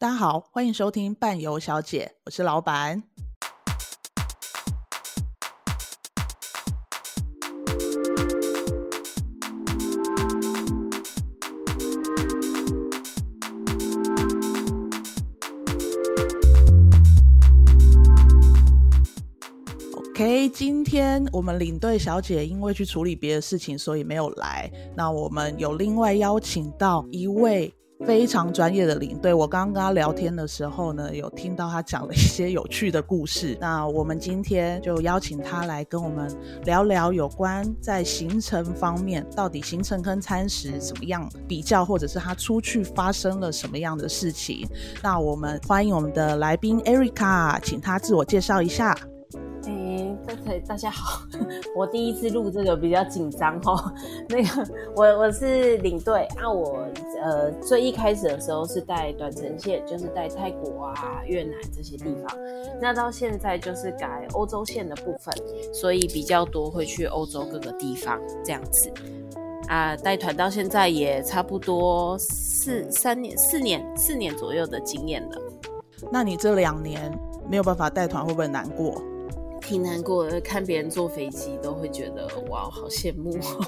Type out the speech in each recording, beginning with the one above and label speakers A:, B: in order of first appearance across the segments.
A: 大家好，欢迎收听伴游小姐，我是老板。OK，今天我们领队小姐因为去处理别的事情，所以没有来。那我们有另外邀请到一位。非常专业的领队，我刚刚跟他聊天的时候呢，有听到他讲了一些有趣的故事。那我们今天就邀请他来跟我们聊聊有关在行程方面，到底行程跟餐食怎么样比较，或者是他出去发生了什么样的事情。那我们欢迎我们的来宾 Erica，请他自我介绍一下。
B: 大家好，我第一次录这个比较紧张哦。那个我我是领队啊，我呃最一开始的时候是带短程线，就是带泰国啊、越南这些地方。那到现在就是改欧洲线的部分，所以比较多会去欧洲各个地方这样子啊。带团到现在也差不多四三年、四年、四年左右的经验了。
A: 那你这两年没有办法带团，会不会难过？
B: 挺难过的，看别人坐飞机都会觉得哇，好羡慕哦。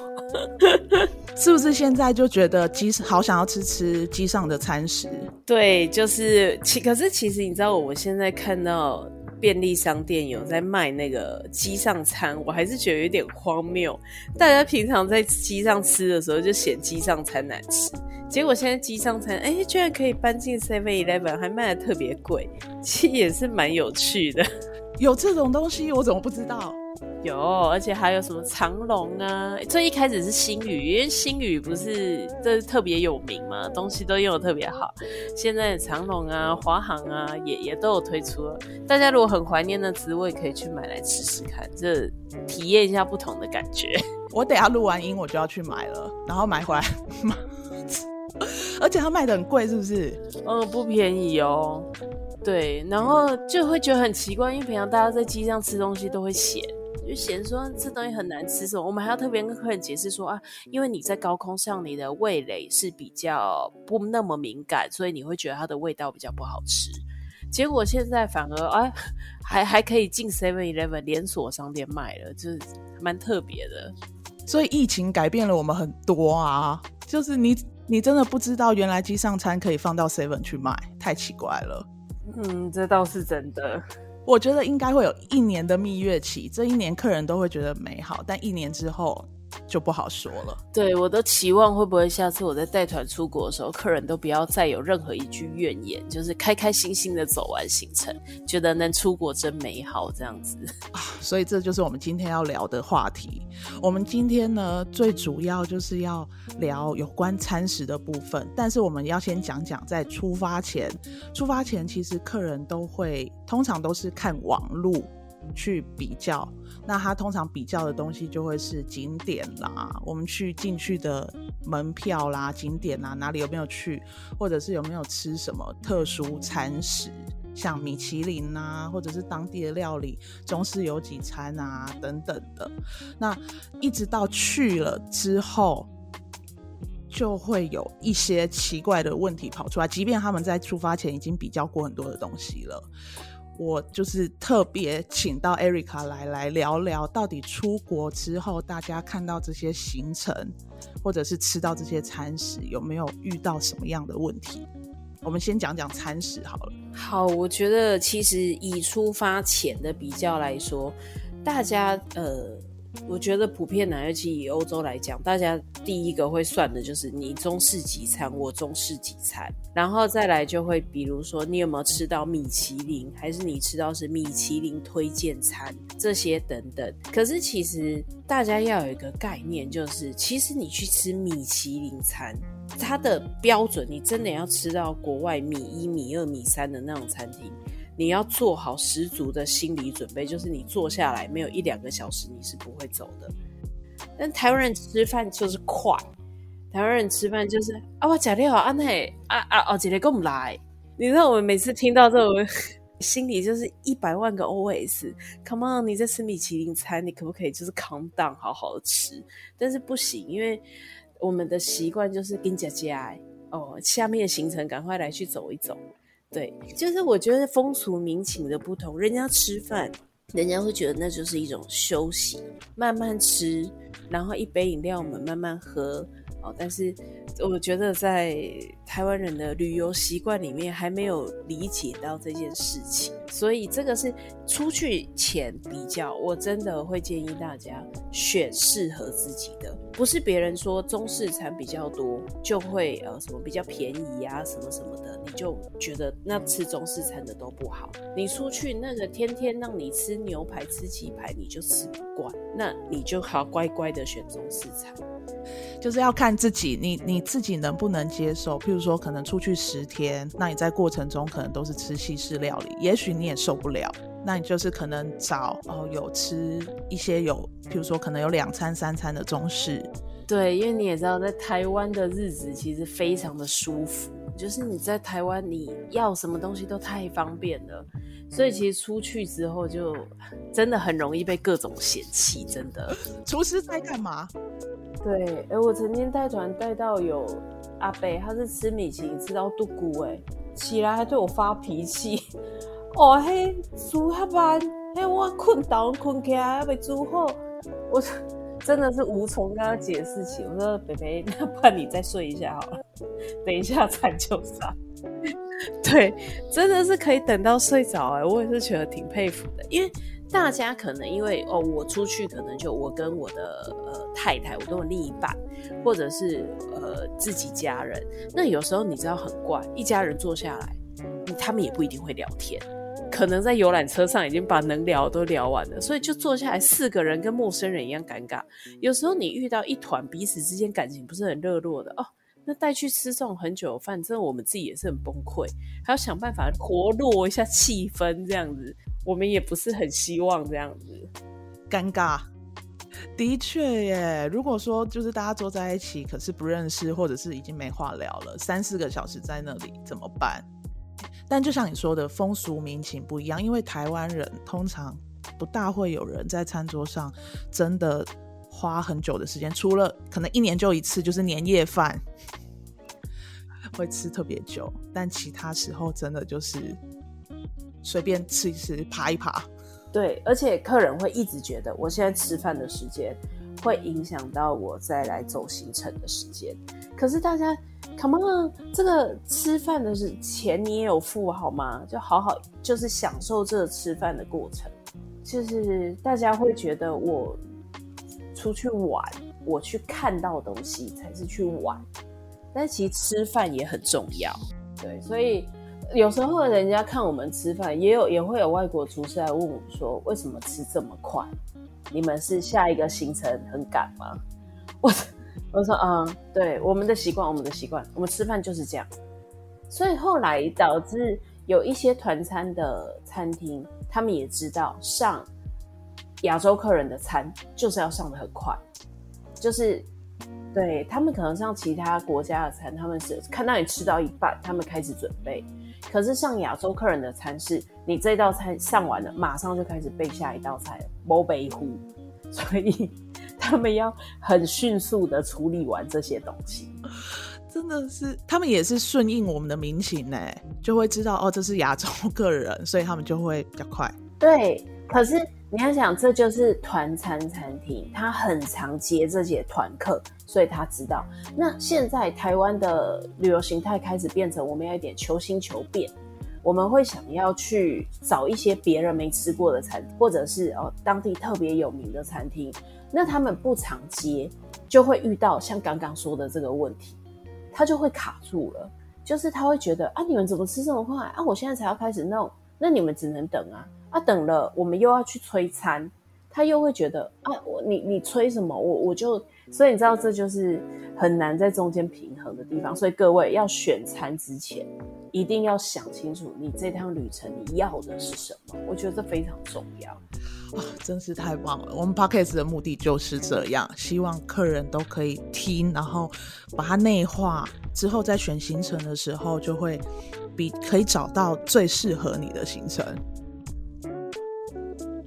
A: 是不是现在就觉得机好想要吃吃机上的餐食？
B: 对，就是其可是其实你知道，我现在看到便利商店有在卖那个机上餐，我还是觉得有点荒谬。大家平常在机上吃的时候就嫌机上餐难吃，结果现在机上餐哎，居然可以搬进 Seven Eleven，还卖的特别贵，其实也是蛮有趣的。
A: 有这种东西，我怎么不知道？
B: 有，而且还有什么长隆啊？最一开始是星宇，因为星宇不是这特别有名嘛，东西都用得特别好。现在长隆啊、华航啊，也也都有推出了。大家如果很怀念的滋味，可以去买来吃吃看，这体验一下不同的感觉。
A: 我等下录完音，我就要去买了，然后买回来。而且它卖得很贵，是不是？
B: 嗯，不便宜哦。对，然后就会觉得很奇怪，因为平常大家在机上吃东西都会咸，就嫌说这东西很难吃什么。我们还要特别跟客人解释说啊，因为你在高空上，你的味蕾是比较不那么敏感，所以你会觉得它的味道比较不好吃。结果现在反而啊，还还可以进 Seven Eleven 连锁商店卖了，就是蛮特别的。
A: 所以疫情改变了我们很多啊，就是你你真的不知道原来机上餐可以放到 Seven 去卖，太奇怪了。
B: 嗯，这倒是真的。
A: 我觉得应该会有一年的蜜月期，这一年客人都会觉得美好，但一年之后。就不好说了。
B: 对，我都期望会不会下次我在带团出国的时候，客人都不要再有任何一句怨言，就是开开心心的走完行程，觉得能出国真美好这样子
A: 啊。所以这就是我们今天要聊的话题。我们今天呢，最主要就是要聊有关餐食的部分，但是我们要先讲讲在出发前，出发前其实客人都会通常都是看网路。去比较，那他通常比较的东西就会是景点啦，我们去进去的门票啦，景点啊，哪里有没有去，或者是有没有吃什么特殊餐食，像米其林啊，或者是当地的料理，中式有几餐啊等等的。那一直到去了之后，就会有一些奇怪的问题跑出来，即便他们在出发前已经比较过很多的东西了。我就是特别请到 Erica 来来聊聊，到底出国之后大家看到这些行程，或者是吃到这些餐食，有没有遇到什么样的问题？我们先讲讲餐食好了。
B: 好，我觉得其实以出发前的比较来说，大家呃。我觉得普遍来，尤其以欧洲来讲，大家第一个会算的就是你中式几餐，我中式几餐，然后再来就会比如说你有没有吃到米其林，还是你吃到是米其林推荐餐这些等等。可是其实大家要有一个概念，就是其实你去吃米其林餐，它的标准你真的要吃到国外米一、米二、米三的那种餐厅。你要做好十足的心理准备，就是你坐下来没有一两个小时，你是不会走的。但台湾人吃饭就是快，台湾人吃饭就是啊，我假料啊，那啊啊哦，姐姐跟我们来。你知道我们每次听到这种，心里就是一百万个 OS。Come on，你在吃米其林餐，你可不可以就是 calm down，好好的吃？但是不行，因为我们的习惯就是跟姐姐哦，下面的行程赶快来去走一走。对，就是我觉得风俗民情的不同，人家吃饭，人家会觉得那就是一种休息，慢慢吃，然后一杯饮料我们慢慢喝。哦，但是我觉得在台湾人的旅游习惯里面还没有理解到这件事情，所以这个是出去前比较，我真的会建议大家选适合自己的，不是别人说中式餐比较多就会呃什么比较便宜啊什么什么的，你就觉得那吃中式餐的都不好。你出去那个天天让你吃牛排吃鸡排，你就吃不惯，那你就好乖乖的选中式餐。
A: 就是要看自己，你你自己能不能接受。譬如说，可能出去十天，那你在过程中可能都是吃西式料理，也许你也受不了。那你就是可能找哦，有吃一些有，譬如说可能有两餐三餐的中式。
B: 对，因为你也知道，在台湾的日子其实非常的舒服，就是你在台湾你要什么东西都太方便了，所以其实出去之后就真的很容易被各种嫌弃，真的。
A: 厨师在干嘛？
B: 对，哎、我曾经带团带到有阿伯，他是吃米奇吃到肚咕，哎，起来还对我发脾气。哦嘿，煮下班，嘿，我困倒困起来还没煮好，我真的是无从跟他解释起。我说，北北，那 不然你再睡一下好了，等一下餐就上。对，真的是可以等到睡着，哎，我也是觉得挺佩服的，因为。大家可能因为哦，我出去可能就我跟我的呃太太，我跟我另一半，或者是呃自己家人。那有时候你知道很怪，一家人坐下来，他们也不一定会聊天，可能在游览车上已经把能聊都聊完了，所以就坐下来四个人跟陌生人一样尴尬。有时候你遇到一团彼此之间感情不是很热络的哦，那带去吃这种很久的饭，真的我们自己也是很崩溃，还要想办法活络一下气氛这样子。我们也不是很希望这样子，
A: 尴尬。的确耶，如果说就是大家坐在一起，可是不认识，或者是已经没话聊了，三四个小时在那里怎么办？但就像你说的，风俗民情不一样，因为台湾人通常不大会有人在餐桌上真的花很久的时间，除了可能一年就一次，就是年夜饭 会吃特别久，但其他时候真的就是。随便吃一吃，爬一爬。
B: 对，而且客人会一直觉得我现在吃饭的时间会影响到我再来走行程的时间。可是大家，come on，这个吃饭的是钱你也有付好吗？就好好就是享受这吃饭的过程。就是大家会觉得我出去玩，我去看到东西才是去玩，但其实吃饭也很重要。对，所以。有时候人家看我们吃饭，也有也会有外国厨师来问我们说：“为什么吃这么快？你们是下一个行程很赶吗？”我 我说：“、嗯，对，我们的习惯，我们的习惯，我们吃饭就是这样。”所以后来导致有一些团餐的餐厅，他们也知道上亚洲客人的餐就是要上的很快，就是对他们可能像其他国家的餐，他们是看到你吃到一半，他们开始准备。可是像亚洲客人的餐是，你这道菜上完了，马上就开始备下一道菜，没白呼，所以他们要很迅速的处理完这些东西。
A: 真的是，他们也是顺应我们的民情呢，就会知道哦，这是亚洲客人，所以他们就会比较快。
B: 对，可是。你要想，这就是团餐餐厅，他很常接这些团客，所以他知道。那现在台湾的旅游形态开始变成，我们要一点求新求变，我们会想要去找一些别人没吃过的餐，或者是哦当地特别有名的餐厅。那他们不常接，就会遇到像刚刚说的这个问题，他就会卡住了。就是他会觉得啊，你们怎么吃这么快啊？我现在才要开始弄，那你们只能等啊。啊，等了，我们又要去催餐，他又会觉得啊，我你你催什么？我我就，所以你知道这就是很难在中间平衡的地方。所以各位要选餐之前，一定要想清楚，你这趟旅程你要的是什么？我觉得这非常重要。
A: 啊，真是太棒了！我们 Podcast 的目的就是这样，希望客人都可以听，然后把它内化之后，在选行程的时候，就会比可以找到最适合你的行程。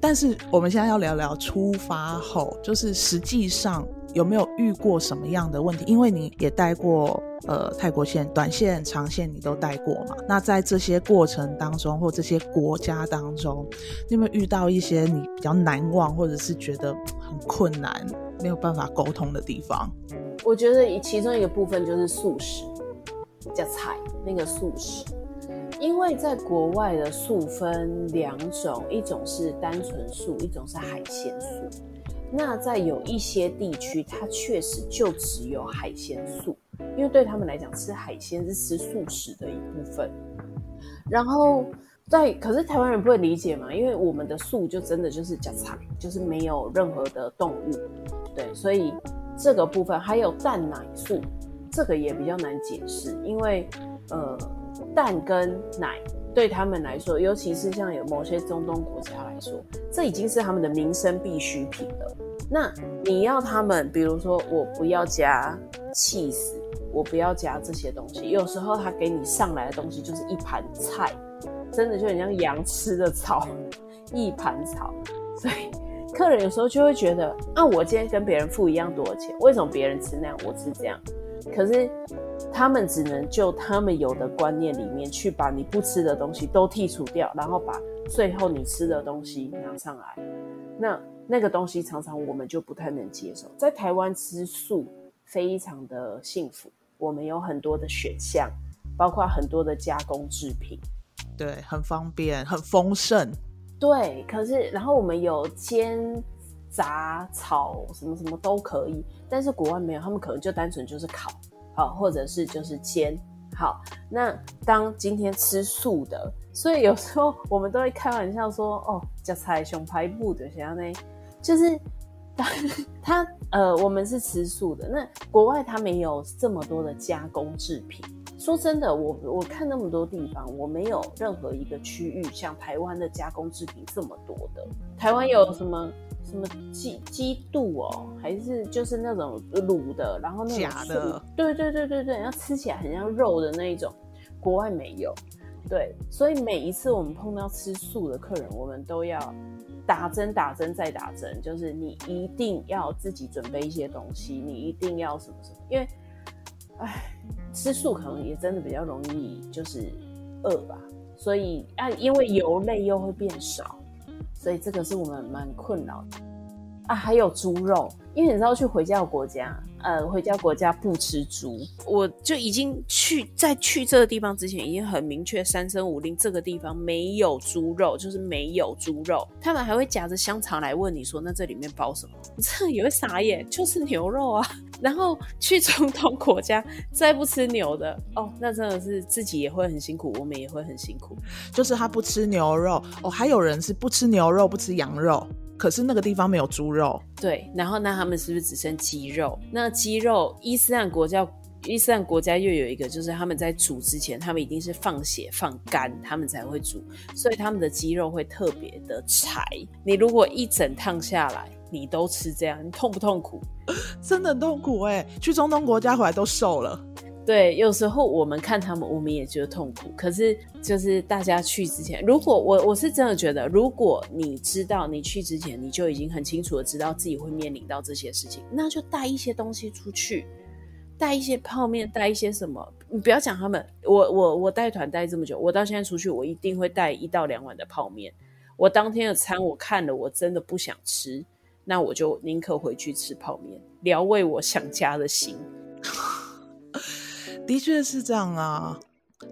A: 但是我们现在要聊聊出发后，就是实际上有没有遇过什么样的问题？因为你也带过呃泰国线、短线、长线，你都带过嘛。那在这些过程当中，或这些国家当中，你有没有遇到一些你比较难忘，或者是觉得很困难、没有办法沟通的地方？
B: 我觉得其中一个部分就是素食，叫菜那个素食。因为在国外的素分两种，一种是单纯素，一种是海鲜素。那在有一些地区，它确实就只有海鲜素，因为对他们来讲，吃海鲜是吃素食的一部分。然后在，可是台湾人不会理解嘛，因为我们的素就真的就是加菜，就是没有任何的动物，对，所以这个部分还有蛋奶素，这个也比较难解释，因为呃。蛋跟奶对他们来说，尤其是像有某些中东国家来说，这已经是他们的民生必需品了。那你要他们，比如说我不要加起司，我不要加这些东西。有时候他给你上来的东西就是一盘菜，真的就很像羊吃的草，一盘草。所以客人有时候就会觉得，啊，我今天跟别人付一样多的钱，为什么别人吃那样，我吃这样？可是。他们只能就他们有的观念里面去把你不吃的东西都剔除掉，然后把最后你吃的东西拿上来。那那个东西常常我们就不太能接受。在台湾吃素非常的幸福，我们有很多的选项，包括很多的加工制品，
A: 对，很方便，很丰盛。
B: 对，可是然后我们有煎、炸、炒，什么什么都可以，但是国外没有，他们可能就单纯就是烤。好，或者是就是煎。好，那当今天吃素的，所以有时候我们都会开玩笑说，哦，加菜熊排布的，想要呢，就是他呃，我们是吃素的。那国外他没有这么多的加工制品。说真的，我我看那么多地方，我没有任何一个区域像台湾的加工制品这么多的。台湾有什么？什么鸡鸡肚哦，还是就是那种卤的，然后那种
A: 假的，
B: 对对对对对，然后吃起来很像肉的那一种，国外没有。对，所以每一次我们碰到吃素的客人，我们都要打针打针再打针，就是你一定要自己准备一些东西，你一定要什么什么，因为，哎，吃素可能也真的比较容易就是饿吧，所以啊，因为油类又会变少。所以这个是我们蛮困扰的。啊，还有猪肉，因为你知道去回教国家，呃，回教国家不吃猪，我就已经去在去这个地方之前已经很明确，三生五令这个地方没有猪肉，就是没有猪肉。他们还会夹着香肠来问你说，那这里面包什么？你这也会傻眼，就是牛肉啊。然后去中东国家再不吃牛的 哦，那真的是自己也会很辛苦，我们也会很辛苦。
A: 就是他不吃牛肉哦，还有人是不吃牛肉，不吃羊肉，可是那个地方没有猪肉。
B: 对，然后那他们是不是只剩鸡肉？那鸡肉，伊斯兰国家，伊斯兰国家又有一个，就是他们在煮之前，他们一定是放血放肝，他们才会煮，所以他们的鸡肉会特别的柴。你如果一整趟下来，你都吃这样，你痛不痛苦？
A: 真的很痛苦哎！去中东国家回来都瘦了。
B: 对，有时候我们看他们，我们也觉得痛苦。可是就是大家去之前，如果我我是真的觉得，如果你知道你去之前，你就已经很清楚的知道自己会面临到这些事情，那就带一些东西出去，带一些泡面，带一些什么。你不要讲他们，我我我带团带这么久，我到现在出去，我一定会带一到两碗的泡面。我当天的餐我看了，我真的不想吃。那我就宁可回去吃泡面，聊慰我想家的心。
A: 的确是这样啊，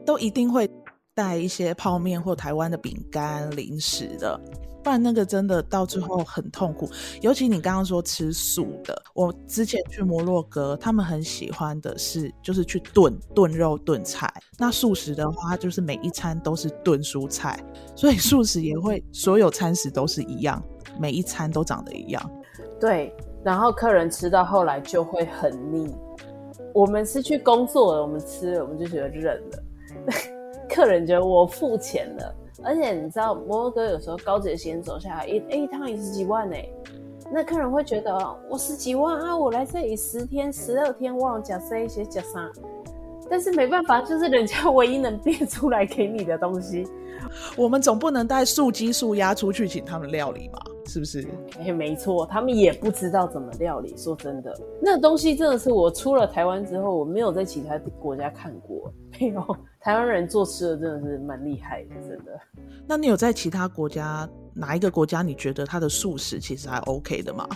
A: 都一定会带一些泡面或台湾的饼干、零食的，不然那个真的到最后很痛苦。尤其你刚刚说吃素的，我之前去摩洛哥，他们很喜欢的是就是去炖炖肉、炖菜。那素食的话，就是每一餐都是炖蔬菜，所以素食也会所有餐食都是一样。每一餐都长得一样，
B: 对，然后客人吃到后来就会很腻。我们是去工作的，我们吃了我们就觉得忍了。客人觉得我付钱了，而且你知道摩洛哥有时候高捷线走下来一哎一趟也十几万呢。那客人会觉得我十几万啊，我来这里十天十二天忘了加这些加啥？但是没办法，就是人家唯一能变出来给你的东西。
A: 我们总不能带素鸡素鸭出去请他们料理嘛？是不是？
B: 哎，没错，他们也不知道怎么料理。说真的，那东西真的是我出了台湾之后，我没有在其他国家看过。没有，台湾人做吃的真的是蛮厉害的，真的。
A: 那你有在其他国家哪一个国家你觉得它的素食其实还 OK 的吗？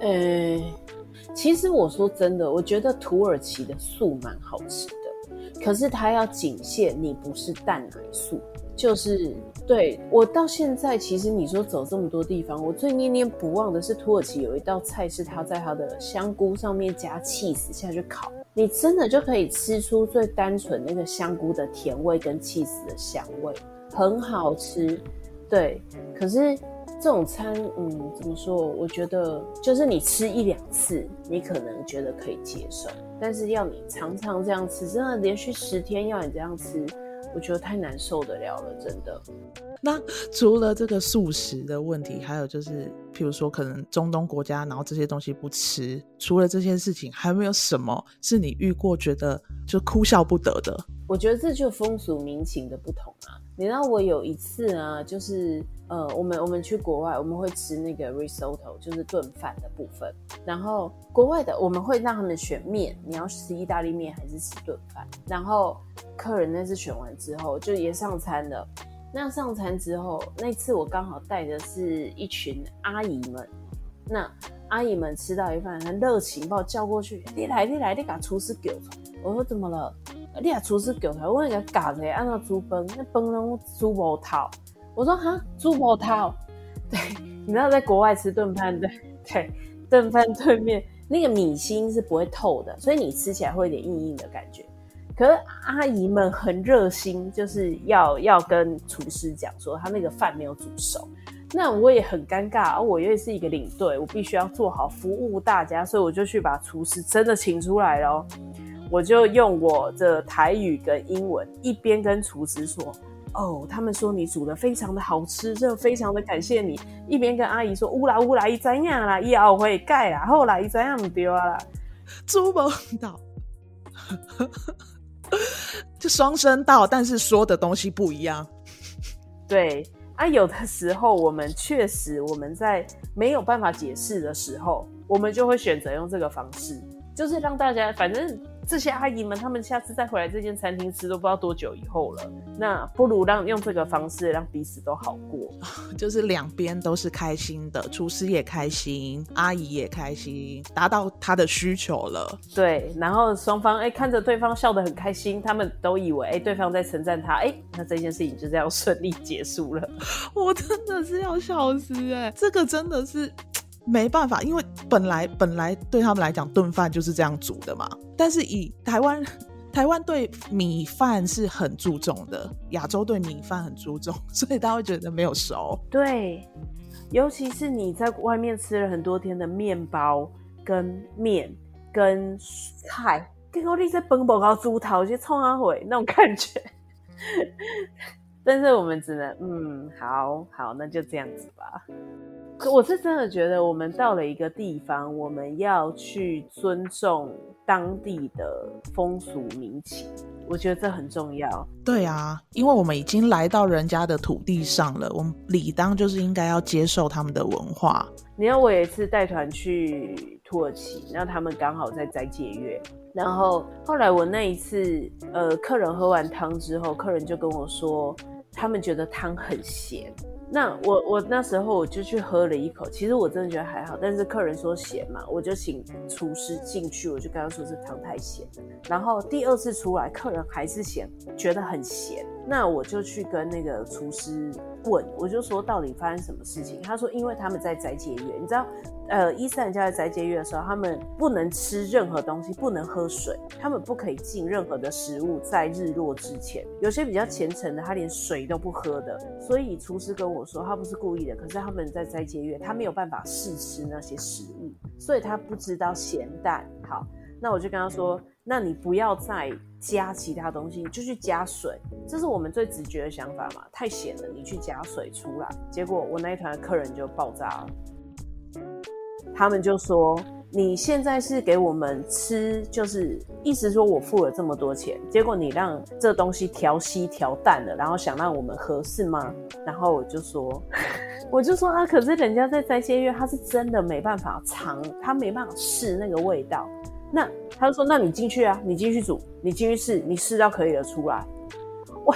B: 呃，其实我说真的，我觉得土耳其的素蛮好吃的，可是它要仅限你不是蛋奶素。就是对，我到现在，其实你说走这么多地方，我最念念不忘的是土耳其有一道菜，是它在它的香菇上面加 cheese 下去烤，你真的就可以吃出最单纯那个香菇的甜味跟 cheese 的香味，很好吃。对，可是这种餐，嗯，怎么说？我觉得就是你吃一两次，你可能觉得可以接受，但是要你常常这样吃，真的连续十天要你这样吃。我觉得太难受得了了，真的。
A: 那除了这个素食的问题，还有就是，譬如说可能中东国家，然后这些东西不吃，除了这些事情，还有没有什么是你遇过觉得就哭笑不得的？
B: 我觉得这就风俗民情的不同啊。你知道我有一次啊，就是呃，我们我们去国外，我们会吃那个 risotto，就是炖饭的部分。然后国外的我们会让他们选面，你要吃意大利面还是吃炖饭？然后客人那次选完之后，就也上餐了。那上餐之后，那次我刚好带的是一群阿姨们。那阿姨们吃到一半，很热情，把我叫过去，你来，你来，你把厨师给我。我说怎么了？你把厨师给我，我那个嘎子按照煮饭，那饭拢煮无透。我说哈，煮无透。对，你知道在国外吃炖饭，对对，炖饭炖面那个米心是不会透的，所以你吃起来会有点硬硬的感觉。可是阿姨们很热心，就是要要跟厨师讲说，他那个饭没有煮熟。那我也很尴尬，我因为是一个领队，我必须要做好服务大家，所以我就去把厨师真的请出来了。我就用我的台语跟英文，一边跟厨师说：“哦，他们说你煮的非常的好吃，真的非常的感谢你。”一边跟阿姨说：“乌啦乌啦，一怎样啦？以后会改啦，后来一怎样不丢啦？”
A: 猪宝道，就双声道，但是说的东西不一样。
B: 对啊，有的时候我们确实我们在没有办法解释的时候，我们就会选择用这个方式，就是让大家反正。这些阿姨们，他们下次再回来这间餐厅吃都不知道多久以后了。那不如让用这个方式让彼此都好过，
A: 就是两边都是开心的，厨师也开心，阿姨也开心，达到他的需求了。
B: 对，然后双方哎看着对方笑得很开心，他们都以为哎对方在称赞他，哎那这件事情就这样顺利结束了。
A: 我真的是要笑死哎，这个真的是。没办法，因为本来本来对他们来讲，炖饭就是这样煮的嘛。但是以台湾，台湾对米饭是很注重的，亚洲对米饭很注重，所以他会觉得没有熟。
B: 对，尤其是你在外面吃了很多天的面包、跟面、跟菜，结果你在奔波高猪头去冲阿回那种感觉。但是我们只能，嗯，好好，那就这样子吧。可我是真的觉得，我们到了一个地方，我们要去尊重当地的风俗民情，我觉得这很重要。
A: 对啊，因为我们已经来到人家的土地上了，我们理当就是应该要接受他们的文化。
B: 你看，我有一次带团去土耳其，那他们刚好在斋戒月，然后后来我那一次，呃，客人喝完汤之后，客人就跟我说，他们觉得汤很咸。那我我那时候我就去喝了一口，其实我真的觉得还好，但是客人说咸嘛，我就请厨师进去，我就跟他说这汤太咸。然后第二次出来，客人还是咸，觉得很咸。那我就去跟那个厨师问，我就说到底发生什么事情？他说因为他们在斋戒月，你知道，呃，伊斯兰教在斋戒月的时候，他们不能吃任何东西，不能喝水，他们不可以进任何的食物，在日落之前。有些比较虔诚的，他连水都不喝的。所以厨师跟我说，他不是故意的，可是他们在斋戒月，他没有办法试吃那些食物，所以他不知道咸淡。好，那我就跟他说。那你不要再加其他东西，你就去加水，这是我们最直觉的想法嘛。太咸了，你去加水出来。结果我那一团客人就爆炸了，他们就说你现在是给我们吃，就是意思说我付了这么多钱，结果你让这东西调稀调淡了，然后想让我们喝是吗？然后我就说，我就说啊，可是人家在斋戒月，他是真的没办法尝，他没办法试那个味道。那他就说，那你进去啊，你进去煮，你进去试，你试到可以了出来。我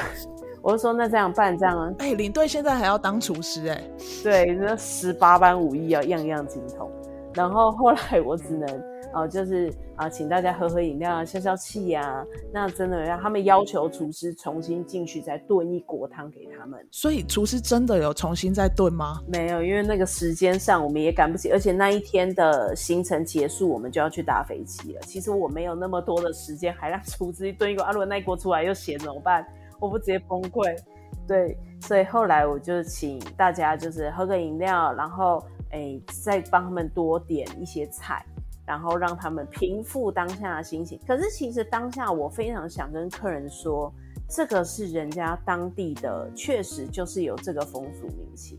B: 我就说，那这样办这样啊？
A: 哎、欸，领队现在还要当厨师哎、欸？
B: 对，那十八般武艺啊，样样精通。然后后来我只能啊、呃，就是啊、呃，请大家喝喝饮料啊，消消气呀、啊。那真的让他们要求厨师重新进去再炖一锅汤给他们。
A: 所以厨师真的有重新再炖吗？
B: 没有，因为那个时间上我们也赶不及，而且那一天的行程结束，我们就要去搭飞机了。其实我没有那么多的时间，还让厨师炖一锅。啊，如果那一锅出来又咸怎么办？我不直接崩溃。对，所以后来我就请大家就是喝个饮料，然后。哎，再帮他们多点一些菜，然后让他们平复当下的心情。可是其实当下我非常想跟客人说，这个是人家当地的，确实就是有这个风俗民情。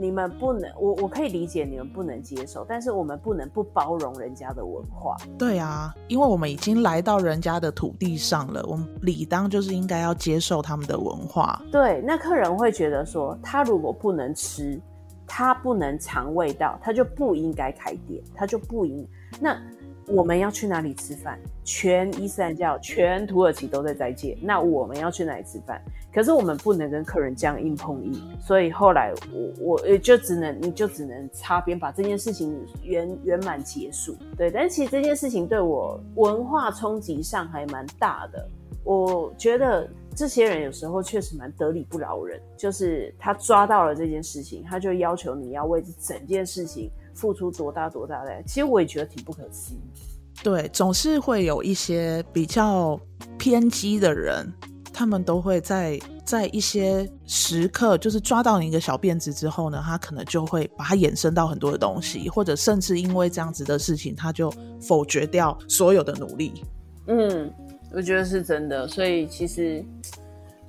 B: 你们不能，我我可以理解你们不能接受，但是我们不能不包容人家的文化。
A: 对啊，因为我们已经来到人家的土地上了，我们理当就是应该要接受他们的文化。
B: 对，那客人会觉得说，他如果不能吃。他不能尝味道，他就不应该开店，他就不应。那我们要去哪里吃饭？全伊斯兰教、全土耳其都在斋戒，那我们要去哪里吃饭？可是我们不能跟客人这样硬碰硬，所以后来我我也就只能，你就只能擦边，把这件事情圆圆满结束。对，但其实这件事情对我文化冲击上还蛮大的，我觉得。这些人有时候确实蛮得理不饶人，就是他抓到了这件事情，他就要求你要为这整件事情付出多大多大的。其实我也觉得挺不可思议。
A: 对，总是会有一些比较偏激的人，他们都会在在一些时刻，就是抓到你一个小辫子之后呢，他可能就会把它衍生到很多的东西，或者甚至因为这样子的事情，他就否决掉所有的努力。
B: 嗯。我觉得是真的，所以其实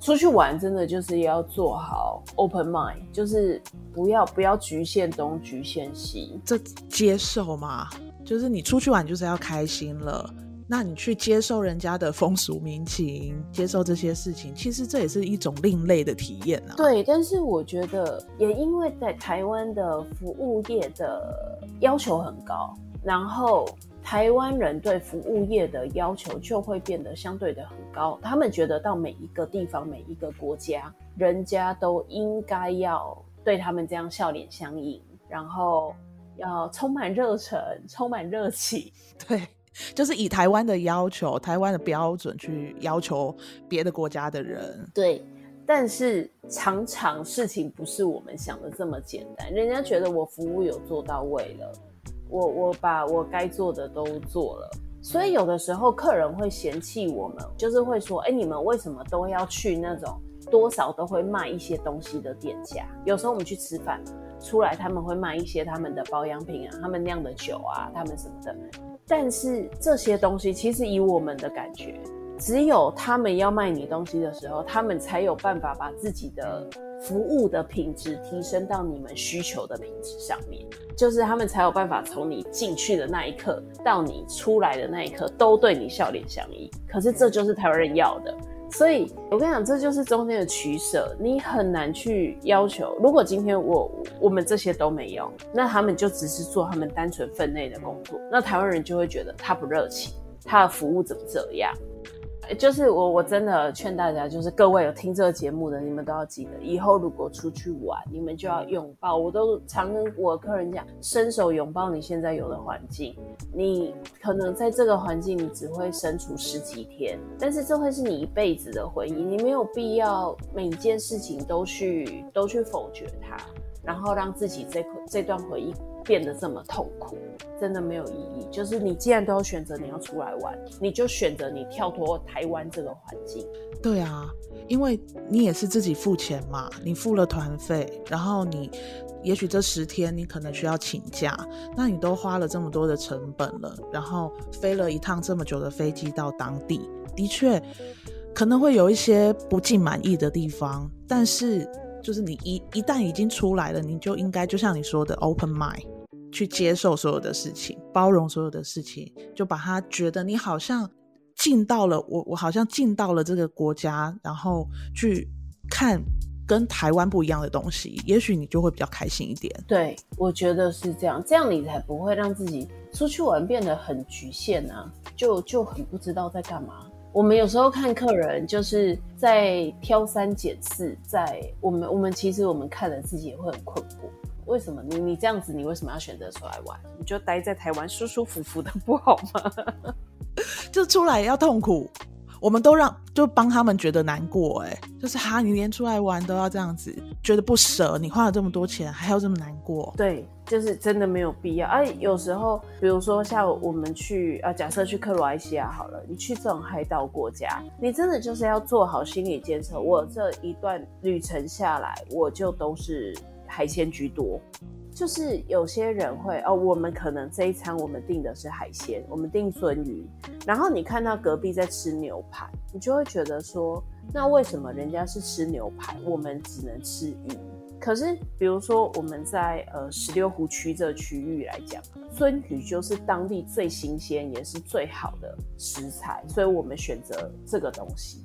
B: 出去玩真的就是要做好 open mind，就是不要不要局限东局限西，
A: 这接受嘛，就是你出去玩就是要开心了，那你去接受人家的风俗民情，接受这些事情，其实这也是一种另类的体验啊。
B: 对，但是我觉得也因为在台湾的服务业的要求很高，然后。台湾人对服务业的要求就会变得相对的很高，他们觉得到每一个地方、每一个国家，人家都应该要对他们这样笑脸相迎，然后要充满热忱、充满热情。
A: 对，就是以台湾的要求、台湾的标准去要求别的国家的人。
B: 对，但是常常事情不是我们想的这么简单，人家觉得我服务有做到位了。我我把我该做的都做了，所以有的时候客人会嫌弃我们，就是会说：“哎，你们为什么都要去那种多少都会卖一些东西的店家？”有时候我们去吃饭，出来他们会卖一些他们的保养品啊，他们酿的酒啊，他们什么的。但是这些东西其实以我们的感觉，只有他们要卖你东西的时候，他们才有办法把自己的。服务的品质提升到你们需求的品质上面，就是他们才有办法从你进去的那一刻到你出来的那一刻都对你笑脸相迎。可是这就是台湾人要的，所以我跟你讲，这就是中间的取舍。你很难去要求，如果今天我我们这些都没有，那他们就只是做他们单纯分内的工作，那台湾人就会觉得他不热情，他的服务怎么这样？就是我，我真的劝大家，就是各位有听这个节目的，你们都要记得，以后如果出去玩，你们就要拥抱。我都常跟我客人讲，伸手拥抱你现在有的环境。你可能在这个环境，你只会身处十几天，但是这会是你一辈子的回忆。你没有必要每一件事情都去都去否决它，然后让自己这这段回忆变得这么痛苦。真的没有意义。就是你既然都要选择你要出来玩，你就选择你跳脱台湾这个环境。
A: 对啊，因为你也是自己付钱嘛，你付了团费，然后你也许这十天你可能需要请假，那你都花了这么多的成本了，然后飞了一趟这么久的飞机到当地，的确可能会有一些不尽满意的地方，但是就是你一一旦已经出来了，你就应该就像你说的 open mind。去接受所有的事情，包容所有的事情，就把他觉得你好像进到了我，我好像进到了这个国家，然后去看跟台湾不一样的东西，也许你就会比较开心一点。
B: 对，我觉得是这样，这样你才不会让自己出去玩变得很局限啊，就就很不知道在干嘛。我们有时候看客人就是在挑三拣四，在我们我们其实我们看了自己也会很困惑。为什么你你这样子，你为什么要选择出来玩？你就待在台湾舒舒服服的不好吗？
A: 就出来也要痛苦，我们都让就帮他们觉得难过哎，就是哈，你连出来玩都要这样子，觉得不舍，你花了这么多钱还要这么难过，
B: 对，就是真的没有必要。而、啊、有时候，比如说像我们去啊，假设去克罗埃西亚好了，你去这种海岛国家，你真的就是要做好心理建设。我这一段旅程下来，我就都是。海鲜居多，就是有些人会哦，我们可能这一餐我们订的是海鲜，我们订鱒鱼，然后你看到隔壁在吃牛排，你就会觉得说，那为什么人家是吃牛排，我们只能吃鱼？可是比如说我们在呃十六湖区这个区域来讲，鱒鱼就是当地最新鲜也是最好的食材，所以我们选择这个东西。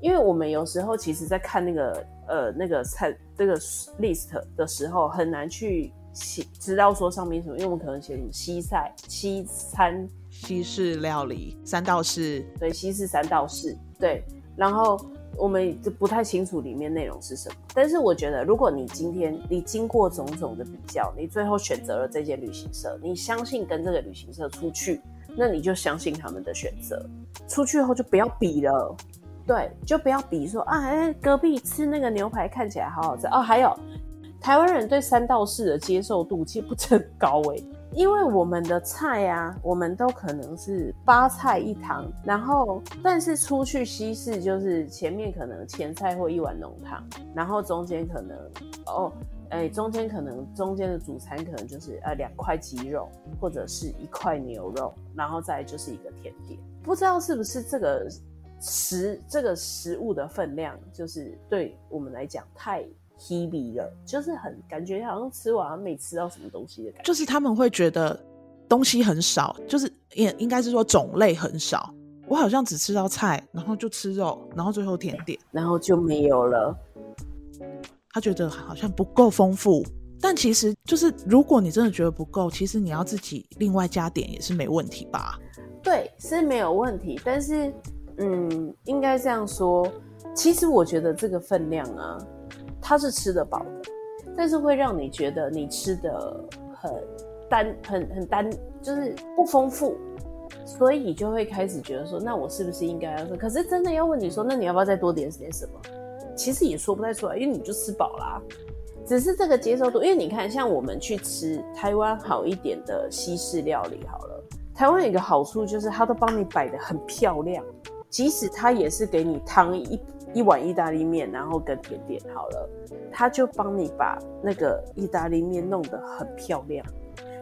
B: 因为我们有时候其实在看那个呃那个菜这个 list 的时候，很难去写知道说上面什么，因为我们可能写什么西菜、西餐、
A: 西式料理、三道式，
B: 对，西式三道式，对，然后我们就不太清楚里面内容是什么。但是我觉得，如果你今天你经过种种的比较，你最后选择了这间旅行社，你相信跟这个旅行社出去，那你就相信他们的选择。出去后就不要比了。对，就不要比说啊，哎，隔壁吃那个牛排看起来好好吃哦。还有，台湾人对三道四的接受度其实不是很高诶，因为我们的菜啊，我们都可能是八菜一汤，然后但是出去西式就是前面可能前菜或一碗浓汤，然后中间可能哦，哎，中间可能中间的主餐可能就是呃两块鸡肉或者是一块牛肉，然后再就是一个甜点，不知道是不是这个。食这个食物的分量，就是对我们来讲太 heavy 了，就是很感觉好像吃完没吃到什么东西的感觉。
A: 就是他们会觉得东西很少，就是应应该是说种类很少。我好像只吃到菜，然后就吃肉，然后最后甜点，
B: 然后就没有了。
A: 他觉得好像不够丰富，但其实就是如果你真的觉得不够，其实你要自己另外加点也是没问题吧？
B: 对，是没有问题，但是。嗯，应该这样说。其实我觉得这个分量啊，它是吃得饱的，但是会让你觉得你吃得很单，很很单，就是不丰富，所以你就会开始觉得说，那我是不是应该要说？可是真的要问你说，那你要不要再多点点什么？其实也说不太出来，因为你就吃饱啦。只是这个接受度，因为你看，像我们去吃台湾好一点的西式料理好了，台湾有一个好处就是它都帮你摆得很漂亮。即使他也是给你汤一一碗意大利面，然后跟甜点好了，他就帮你把那个意大利面弄得很漂亮，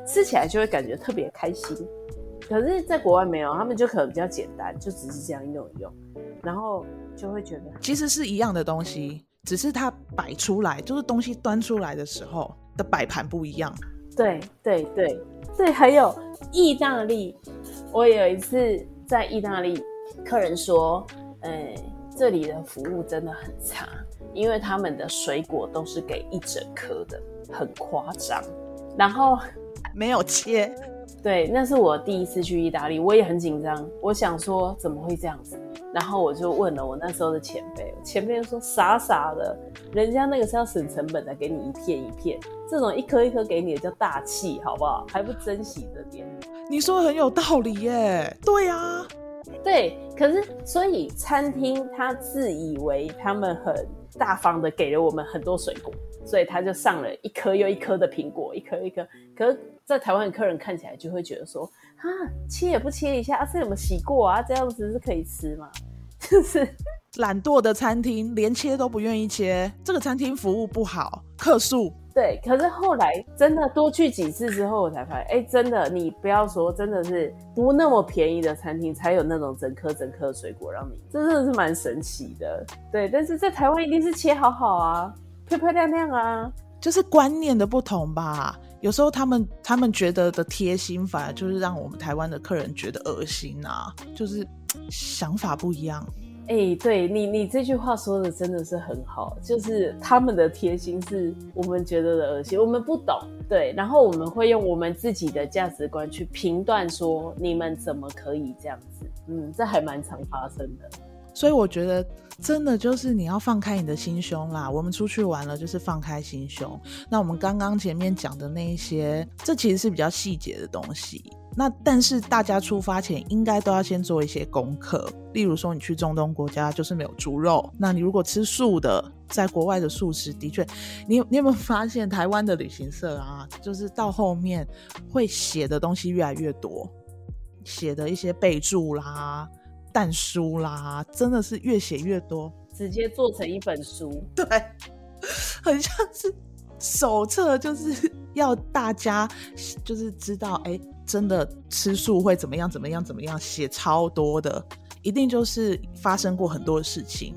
B: 吃起来就会感觉特别开心。可是，在国外没有，他们就可能比较简单，就只是这样用一用，然后就会觉得
A: 其实是一样的东西，只是它摆出来，就是东西端出来的时候的摆盘不一样。
B: 对对对对，还有意大利，我有一次在意大利。客人说：“哎、欸，这里的服务真的很差，因为他们的水果都是给一整颗的，很夸张。然后
A: 没有切。
B: 对，那是我第一次去意大利，我也很紧张。我想说怎么会这样子？然后我就问了我那时候的前辈，前辈说傻傻的，人家那个是要省成本的，给你一片一片，这种一颗一颗给你的叫大气，好不好？还不珍惜这点。
A: 你说很有道理耶。对呀、啊。”
B: 对，可是所以餐厅他自以为他们很大方的给了我们很多水果，所以他就上了一颗又一颗的苹果，一颗一颗。可是，在台湾的客人看起来就会觉得说，啊，切也不切一下，啊，这有没有洗过啊？这样子是可以吃吗？就是
A: 懒惰的餐厅，连切都不愿意切。这个餐厅服务不好，客诉。
B: 对，可是后来真的多去几次之后，我才发现，哎，真的，你不要说，真的是不那么便宜的餐厅才有那种整颗整颗水果让你，这真的是蛮神奇的。对，但是在台湾一定是切好好啊，漂漂亮亮啊。
A: 就是观念的不同吧。有时候他们他们觉得的贴心，反而就是让我们台湾的客人觉得恶心啊，就是 想法不一样。
B: 哎、对你，你这句话说的真的是很好，就是他们的贴心是我们觉得的恶心，我们不懂，对，然后我们会用我们自己的价值观去评断说你们怎么可以这样子，嗯，这还蛮常发生的。
A: 所以我觉得真的就是你要放开你的心胸啦，我们出去玩了就是放开心胸。那我们刚刚前面讲的那一些，这其实是比较细节的东西。那但是大家出发前应该都要先做一些功课，例如说你去中东国家就是没有猪肉，那你如果吃素的，在国外的素食的确，你你有没有发现台湾的旅行社啊，就是到后面会写的东西越来越多，写的一些备注啦、但书啦，真的是越写越多，
B: 直接做成一本书，
A: 对，很像是手册，就是要大家就是知道，哎。真的吃素会怎么样？怎么样？怎么样？写超多的，一定就是发生过很多的事情，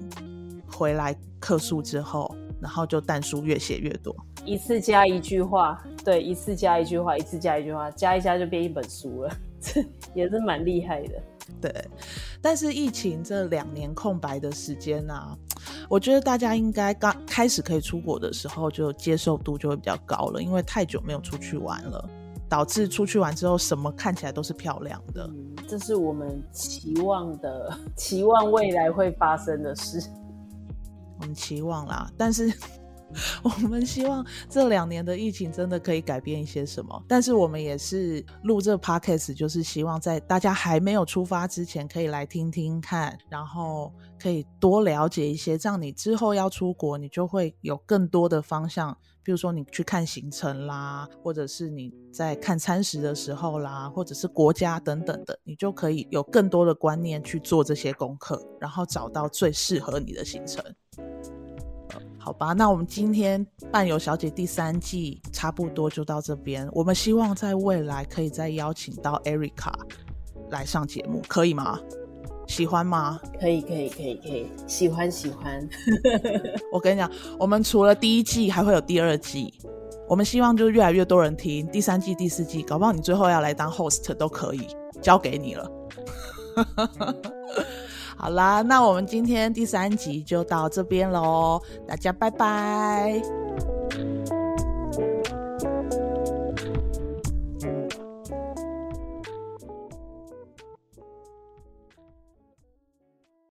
A: 回来客诉之后，然后就但书越写越多，
B: 一次加一句话，对，一次加一句话，一次加一句话，加一加就变一本书了，这也是蛮厉害的。
A: 对，但是疫情这两年空白的时间呢、啊，我觉得大家应该刚开始可以出国的时候，就接受度就会比较高了，因为太久没有出去玩了。导致出去玩之后，什么看起来都是漂亮的。
B: 嗯，这是我们期望的，期望未来会发生的事。
A: 我们期望啦，但是 我们希望这两年的疫情真的可以改变一些什么。但是我们也是录这 podcast，就是希望在大家还没有出发之前，可以来听听看，然后可以多了解一些，这样你之后要出国，你就会有更多的方向。比如说你去看行程啦，或者是你在看餐食的时候啦，或者是国家等等的，你就可以有更多的观念去做这些功课，然后找到最适合你的行程。好吧，那我们今天伴游小姐第三季差不多就到这边。我们希望在未来可以再邀请到 Erica 来上节目，可以吗？喜欢吗？
B: 可以，可以，可以，可以，喜欢，喜欢。
A: 我跟你讲，我们除了第一季，还会有第二季。我们希望就是越来越多人听第三季、第四季，搞不好你最后要来当 host 都可以，交给你了。好啦那我们今天第三集就到这边喽大家拜拜。